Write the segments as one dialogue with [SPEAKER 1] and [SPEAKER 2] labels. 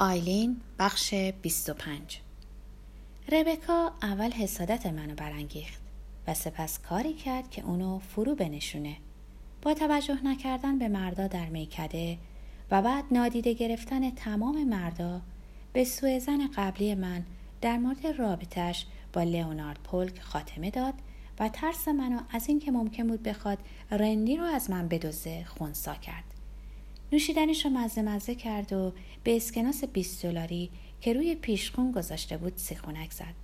[SPEAKER 1] آیلین بخش 25 ربکا اول حسادت منو برانگیخت و سپس کاری کرد که اونو فرو بنشونه. با توجه نکردن به مردا در میکده و بعد نادیده گرفتن تمام مردا به سوء زن قبلی من در مورد رابطش با لئونارد پولک خاتمه داد و ترس منو از اینکه ممکن بود بخواد رندی رو از من بدزه خونسا کرد. نوشیدنش رو مزه مزه کرد و به اسکناس 20 دلاری که روی پیشخون گذاشته بود سیخونک زد.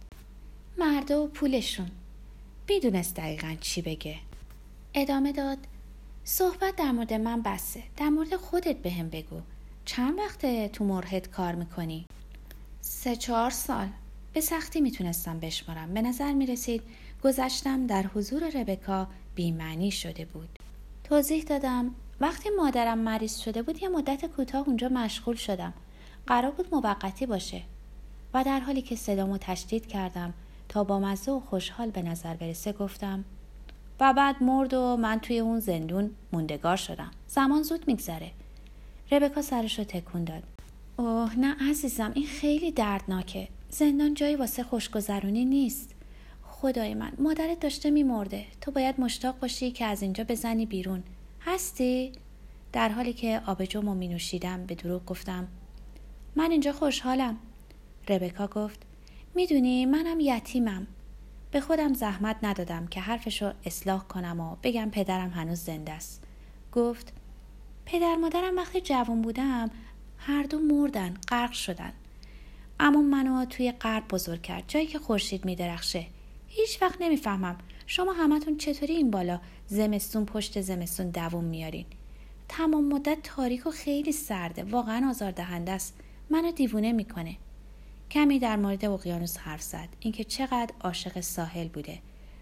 [SPEAKER 1] مردا و پولشون. می‌دونست دقیقا چی بگه. ادامه داد صحبت در مورد من بسه. در مورد خودت به بگو. چند وقته تو مرهد کار می‌کنی؟ سه چهار سال. به سختی می‌تونستم بشمارم. به نظر می‌رسید گذشتم در حضور ربکا بیمعنی شده بود. توضیح دادم وقتی مادرم مریض شده بود یه مدت کوتاه اونجا مشغول شدم. قرار بود موقتی باشه. و در حالی که صدامو تشدید کردم تا با مزه و خوشحال به نظر برسه گفتم و بعد مرد و من توی اون زندون موندگار شدم. زمان زود میگذره. ربکا سرش تکون داد. اوه نه عزیزم این خیلی دردناکه. زندان جایی واسه خوشگذرونی نیست. خدای من مادرت داشته میمرده. تو باید مشتاق باشی که از اینجا بزنی بیرون. هستی؟ در حالی که آبجومو می نوشیدم به دروغ گفتم. من اینجا خوشحالم. ربکا گفت می‌دونی منم یتیمم. به خودم زحمت ندادم که حرفشو اصلاح کنم و بگم پدرم هنوز زنده است. گفت پدر مادرم وقتی جوان بودم هر دو مردن غرق شدن. اما منو توی غرب بزرگ کرد جایی که خورشید میدرخشه. هیچ وقت نمی‌فهمم شما همتون چطوری این بالا؟ زمستون پشت زمستون دووم میارین. تمام مدت تاریک و خیلی سرده. واقعا آزاردهنده است. منو دیوونه می‌کنه. کمی در مورد اقیانوس حرف زد. اینکه چقدر عاشق ساحل بوده.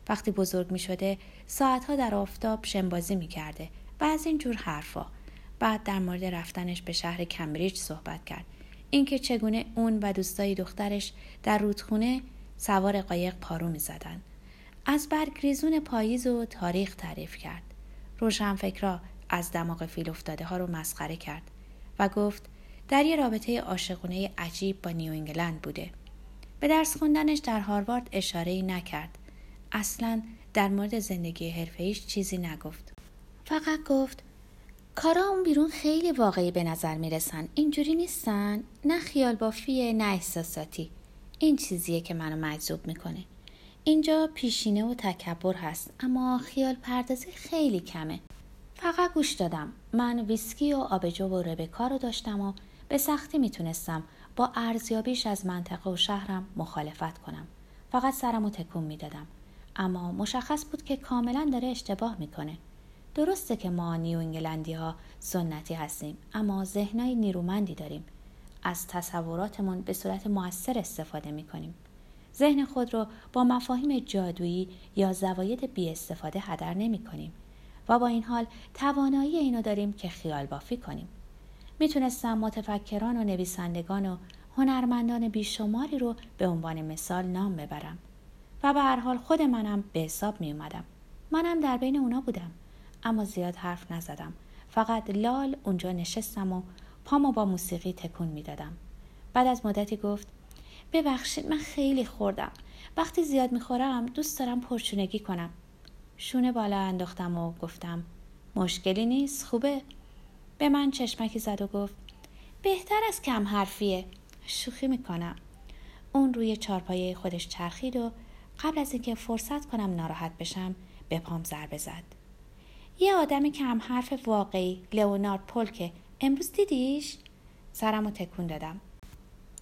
[SPEAKER 1] وقتی بزرگ می شده ساعتها در آفتاب شنبازی می کرده و از این جور حرفا. بعد در مورد رفتنش به شهر کمبریج صحبت کرد. اینکه چگونه اون و دوستای دخترش در رودخونه سوار قایق پارو می زدن. از برگریزون پاییز و تاریخ تعریف کرد. روشنفکرا از دماغ فیل افتاده ها رو مسخره کرد و گفت در یه رابطه عاشقونه عجیب با نیو انگلند بوده. به درس خوندنش در هاروارد اشاره نکرد. اصلا در مورد زندگی حرفه‌ایش چیزی نگفت. فقط گفت کارا اون بیرون خیلی واقعی به نظر می‌رسن. اینجوری نیستن؟ نه خیال بافیه نه احساساتی. این چیزیه که منو مجذوب می‌کنه. اینجا پیشینه و تکبر هست اما خیال پردازی خیلی کمه. فقط گوش دادم. من ویسکی و آبجو و ربکا رو داشتم و به سختی می‌تونستم با ارزیابیش از منطقه و شهرم مخالفت کنم. فقط سرم و تکون می‌دادم. اما مشخص بود که کاملا داره اشتباه می‌کنه. درسته که ما نیو انگلندی ها سنتی هستیم اما ذهنای نیرومندی داریم. از تصوراتمون به صورت موثر استفاده می‌کنیم. ذهن خود رو با مفاهیم جادویی یا زواید بی استفاده هدر نمی کنیم و با این حال توانایی اینو داریم که خیال بافی کنیم. می‌تونستم متفکران و نویسندگان و هنرمندان بیشماری رو به عنوان مثال نام ببرم و به هر حال خود منم به حساب می اومدم. منم در بین اونا بودم اما زیاد حرف نزدم فقط لال اونجا نشستم و پامو با موسیقی تکون می‌دادم بعد از مدتی گفت ببخشید من خیلی خوردم. وقتی زیاد می‌خورم دوست دارم پرچونگی کنم. شونه بالا انداختم و گفتم مشکلی نیست خوبه. به من چشمکی زد و گفت بهتر از کم حرفیه. شوخی می‌کنم. اون روی چارپایه خودش چرخید و قبل از اینکه فرصت کنم ناراحت بشم به پام ضربه زد. یه آدم کم حرف واقعی لئونارد پولکه. امروز دیدیش؟ سرم تکون دادم.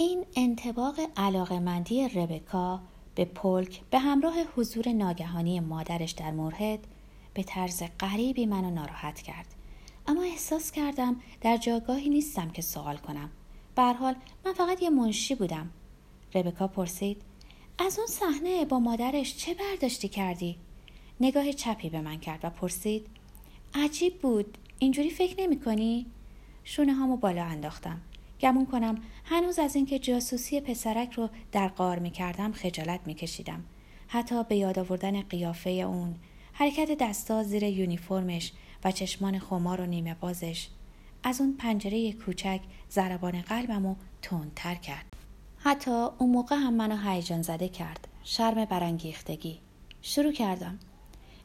[SPEAKER 1] این انتباق علاقمندی ربکا به پولک به همراه حضور ناگهانی مادرش در مرهد به طرز غریبی منو ناراحت کرد. اما احساس کردم در جاگاهی نیستم که سوال کنم. حال من فقط یه منشی بودم. ربکا پرسید از اون صحنه با مادرش چه برداشتی کردی؟ نگاه چپی به من کرد و پرسید عجیب بود. اینجوری فکر نمی کنی؟ شونه هامو بالا انداختم. گمون کنم. هنوز از اینکه جاسوسی پسرک رو در قار می کردم خجالت می کشیدم. حتی به یاد آوردن قیافه اون، حرکت دستا زیر یونیفرمش و چشمان خمار و نیمه بازش. از اون پنجره کوچک ضربان قلبم رو تندتر کرد. حتی اون موقع هم منو هیجان زده کرد. شرم برانگیختگی. شروع کردم.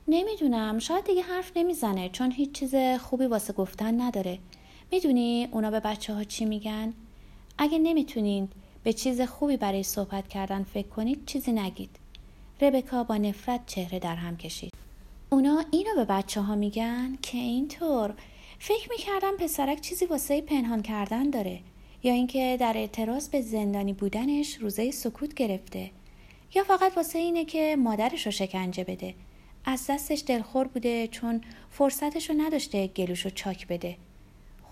[SPEAKER 1] نمی‌دونم شاید دیگه حرف نمی‌زنه چون هیچ چیز خوبی واسه گفتن نداره. می‌دونی اونا به بچه ها چی میگن؟ اگه نمی‌تونید به چیز خوبی برای صحبت کردن فکر کنید چیزی نگید. ربکا با نفرت چهره در هم کشید. اونا اینو به بچه ها میگن که اینطور فکر می‌کردم پسرک چیزی واسه پنهان کردن داره یا اینکه در اعتراض به زندانی بودنش روزه سکوت گرفته یا فقط واسه اینه که مادرش رو شکنجه بده. از دستش دلخور بوده چون فرصتش رو نداشته گلوش رو چاک بده.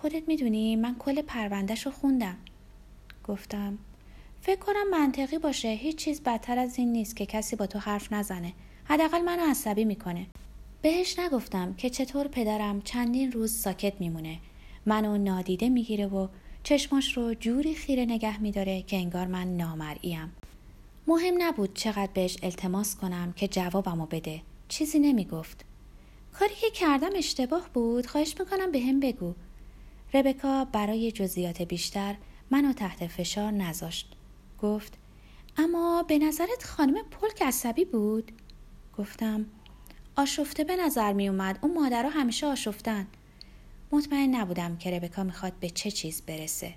[SPEAKER 1] خودت می‌دونی من کل پروندهش رو خوندم. گفتم فکر کنم منطقی باشه هیچ چیز بدتر از این نیست که کسی با تو حرف نزنه. حداقل منو عصبی می‌کنه. بهش نگفتم که چطور پدرم چندین روز ساکت میمونه. منو نادیده می‌گیره و چشماش رو جوری خیره نگه میداره که انگار من نامرئیم. مهم نبود چقدر بهش التماس کنم که جوابمو بده. چیزی نمی‌گفت. کاری که کردم اشتباه بود. خواهش می‌کنم به هم بگو. ربکا برای جزئیات بیشتر منو تحت فشار نذاشت. گفت اما به نظرت خانم پلک عصبی بود؟ گفتم آشفته به نظر می اومد. اون مادرها همیشه آشفتن. مطمئن نبودم که ربکا می‌خواد به چه چیز برسه.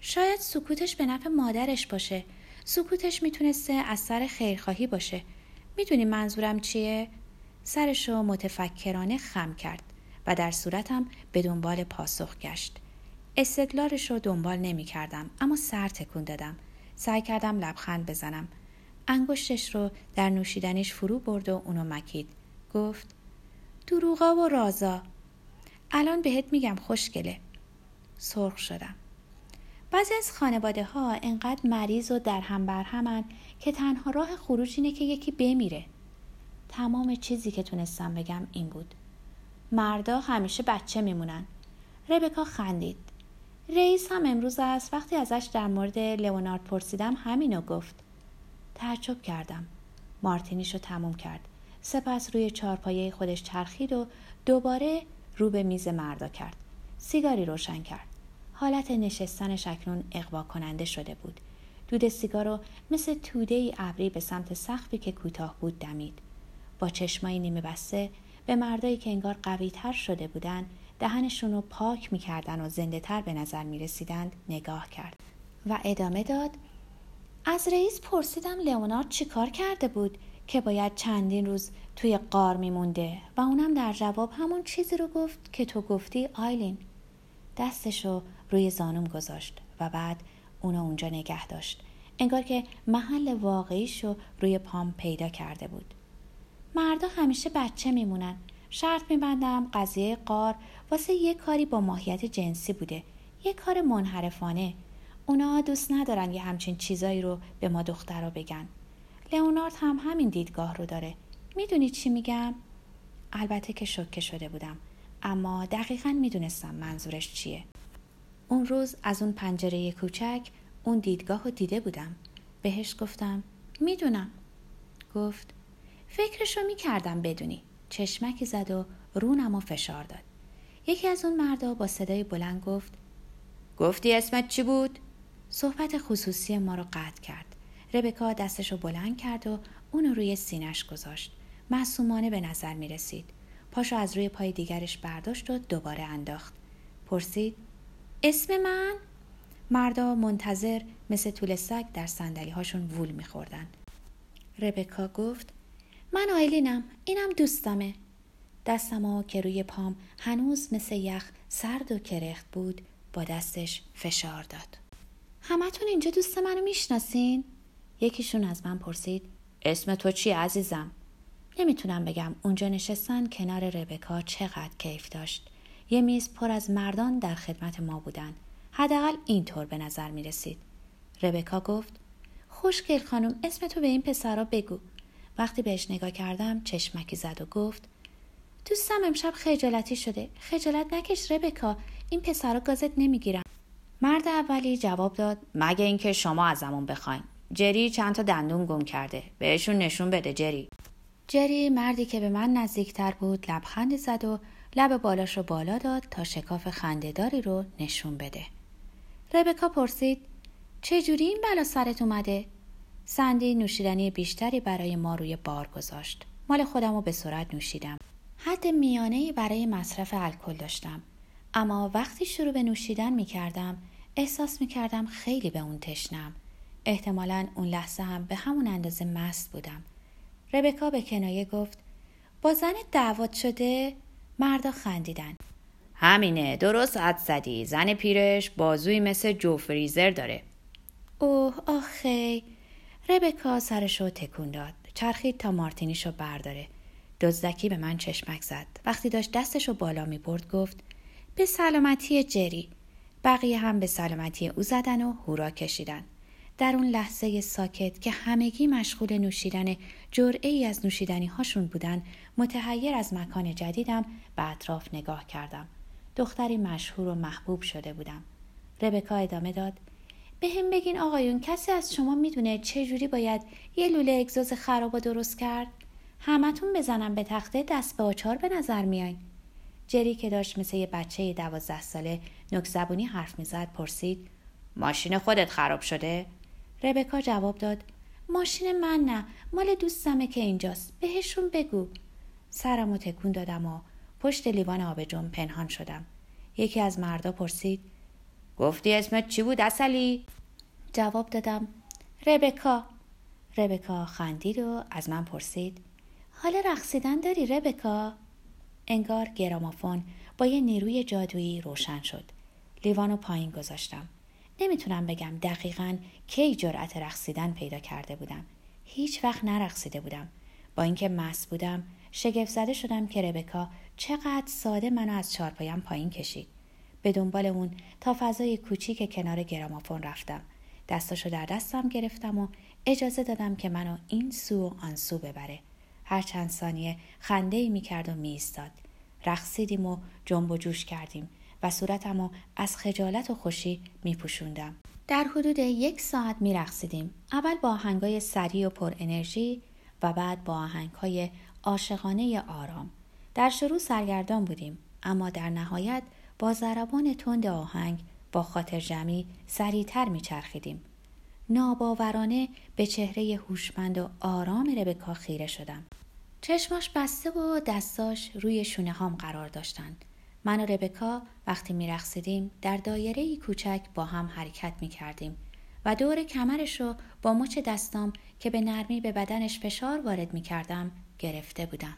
[SPEAKER 1] شاید سکوتش به نفع مادرش باشه. سکوتش می‌تونسته از سر خیرخواهی باشه. می‌دونی منظورم چیه؟ سرشو متفکرانه خم کرد. و در صورتم به دنبال پاسخ گشت. استدلالش رو دنبال نمی کردم اما سر تکون دادم. سعی کردم لبخند بزنم. انگشتش رو در نوشیدنیش فرو برد و اونو مکید. گفت دروغا و رازا. الان بهت میگم خوشگله. سرخ شدم. بعضی از خانواده ها انقدر مریض و در هم بر همن که تنها راه خروج اینه که یکی بمیره. تمام چیزی که تونستم بگم این بود. مردا همیشه بچه میمونن. ربکا خندید. رئیس هم امروز است. وقتی ازش در مورد لئونارد پرسیدم همینو گفت. تعجب کردم. مارتینیشو تموم کرد. سپس روی چارپایه خودش چرخید و دوباره رو به میز مردا کرد. سیگاری روشن کرد. حالت نشستنش اکنون اقوا کننده شده بود. دود سیگارو مثل توده ای ابری به سمت سخفی که کوتاه بود دمید. با چشمایی نیمه بسته به مردایی که انگار قوی تر شده بودند دهنشون رو پاک می‌کردن و زنده تر به نظر می رسیدند نگاه کرد و ادامه داد از رئیس پرسیدم لئونارد چیکار کرده بود که باید چندین روز توی قار میمونده و اونم در جواب همون چیزی رو گفت که تو گفتی آیلین. دستشو روی زانوم گذاشت و بعد اونو اونجا نگه داشت. انگار که محل واقعیشو روی پام پیدا کرده بود. مردا همیشه بچه میمونن. شرط میبندم قضیه قار واسه یه کاری با ماهیت جنسی بوده. یه کار منحرفانه. اونا دوست ندارن یه همچین چیزایی رو به ما دخترها بگن. لئونارد هم همین دیدگاه رو داره. می‌دونی چی میگم؟ البته که شوکه شده بودم. اما دقیقا می‌دونستم منظورش چیه. اون روز از اون پنجره کوچک اون دیدگاه رو دیده بودم. بهش گفتم می‌دونم. گفت فکرشو می‌کردم بدونی چشمکی زد و رونم فشار داد یکی از اون مردا با صدای بلند گفت گفتی اسمت چی بود؟ صحبت خصوصی ما رو قطع کرد ربکا دستشو بلند کرد و اونو روی سینش گذاشت معصومانه به نظر می رسید پاشو از روی پای دیگرش برداشت و دوباره انداخت پرسید اسم من؟ مردا منتظر مثل طول سگ در سندلی هاشون وول میخوردن. ربکا گفت من آیلینم اینم دوستمه. دستمو که روی پام هنوز مثل یخ سرد و کرخت بود با دستش فشار داد. همتون اینجا دوست منو می‌شناسین؟ یکیشون از من پرسید اسم تو چی عزیزم؟ نمی‌تونم بگم اونجا نشستن کنار ربکا چقدر کیف داشت. یه میز پر از مردان در خدمت ما بودن. حداقل اینطور به نظر می رسید ربکا گفت خوشگل خانم اسم تو به این پسرا بگو. وقتی بهش نگاه کردم چشمکی زد و گفت دوستم امشب خجالتی شده. خجالت نکش ربکا. این پسرا گازت نمی‌گیرن مرد اولی جواب داد مگه اینکه شما ازمون بخواین. جری چند تا دندون گم کرده. بهشون نشون بده جری. جری مردی که به من نزدیکتر بود لبخندی زد و لب بالاش رو بالا داد تا شکاف خندهداری رو نشون بده. ربکا پرسید چجوری این بلا سرت اومده؟ سندی نوشیدنی بیشتری برای ما روی بار گذاشت. مال خودم رو به سرعت نوشیدم. حد میانه برای مصرف الکل داشتم. اما وقتی شروع به نوشیدن می کردم احساس می کردم خیلی به اون تشنم. احتمالا اون لحظه هم به همون اندازه مست بودم. ربکا به کنایه گفت با زن دعوت شده مردا خندیدن.
[SPEAKER 2] همینه درست عد زدی. زن پیرش بازوی مثل جو فریزر داره.
[SPEAKER 1] اوه آخی. ربکا سرشو تکون داد. چرخید تا مارتینیشو برداره. دزدکی به من چشمک زد. وقتی داشت دستشو بالا می برد گفت به سلامتی جری. بقیه هم به سلامتی او زدن و هورا کشیدن. در اون لحظه ساکت که همگی مشغول نوشیدن جرعه ای از نوشیدنی هاشون بودن متحیر از مکان جدیدم به اطراف نگاه کردم. دختری مشهور و محبوب شده بودم. ربکا ادامه داد به هم بگین آقایون کسی از شما می‌دونه چجوری باید یه لوله اگزوز خراب درست کرد؟ همتون بزنم به تخته دست به آچار به نظر میاین. جری که داشت مثل یه بچه دوازده ساله نک زبونی حرف می‌زد پرسید
[SPEAKER 2] ماشین خودت خراب شده؟
[SPEAKER 1] ربکا جواب داد ماشین من نه مال دوستمه که اینجاست بهشون بگو سرمو تکون دادم و پشت لیوان آبجم پنهان شدم یکی از مردا پرسید
[SPEAKER 2] گفتی اسمت چی بود اصلی؟
[SPEAKER 1] جواب دادم ربکا. ربکا خندید و از من پرسید حال رقصیدن داری ربکا؟ انگار گرامافون با یه نیروی جادویی روشن شد. لیوانو پایین گذاشتم. نمی‌تونم بگم دقیقا کی جرأت رقصیدن پیدا کرده بودم. هیچ وقت نرقصیده بودم. با اینکه مس بودم شگفت زده شدم که ربکا چقدر ساده منو از چارپایم پایین کشید. به دنبال اون تا فضای کوچیک کنار گرامافون رفتم دستاشو در دستم گرفتم و اجازه دادم که منو این سو و آن سو ببره هر چند ثانیه خنده ای می کرد و می ایستاد. رقصیدیم و جنب و جوش کردیم و صورتم و از خجالت و خوشی می پوشوندم. در حدود یک ساعت می رقصیدیم. اول با آهنگای سریع و پر انرژی و بعد با آهنگهای عاشقانه آرام. در شروع سرگردان بودیم اما در نهایت با ضربان تند آهنگ با خاطر جمعی سریعتر میچرخیدیم. ناباورانه به چهره هوشمند و آرام ربکا خیره شدم. چشماش بسته و دستاش روی شونه هام قرار داشتند. من و ربکا وقتی میرقصیدیم در دایره کوچک با هم حرکت می کردیم و دور کمرش رو با مچ دستام که به نرمی به بدنش فشار وارد می کردم گرفته بودم.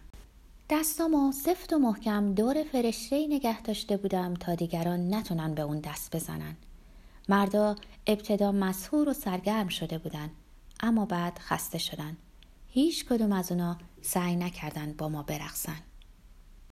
[SPEAKER 1] دستامو سفت و محکم دور فرشته نگه داشته بودم تا دیگران نتونن به اون دست بزنن. مردا ابتدا مسهور و سرگرم شده بودن اما بعد خسته شدن. هیچ کدوم از اونا سعی نکردن با ما برقصن.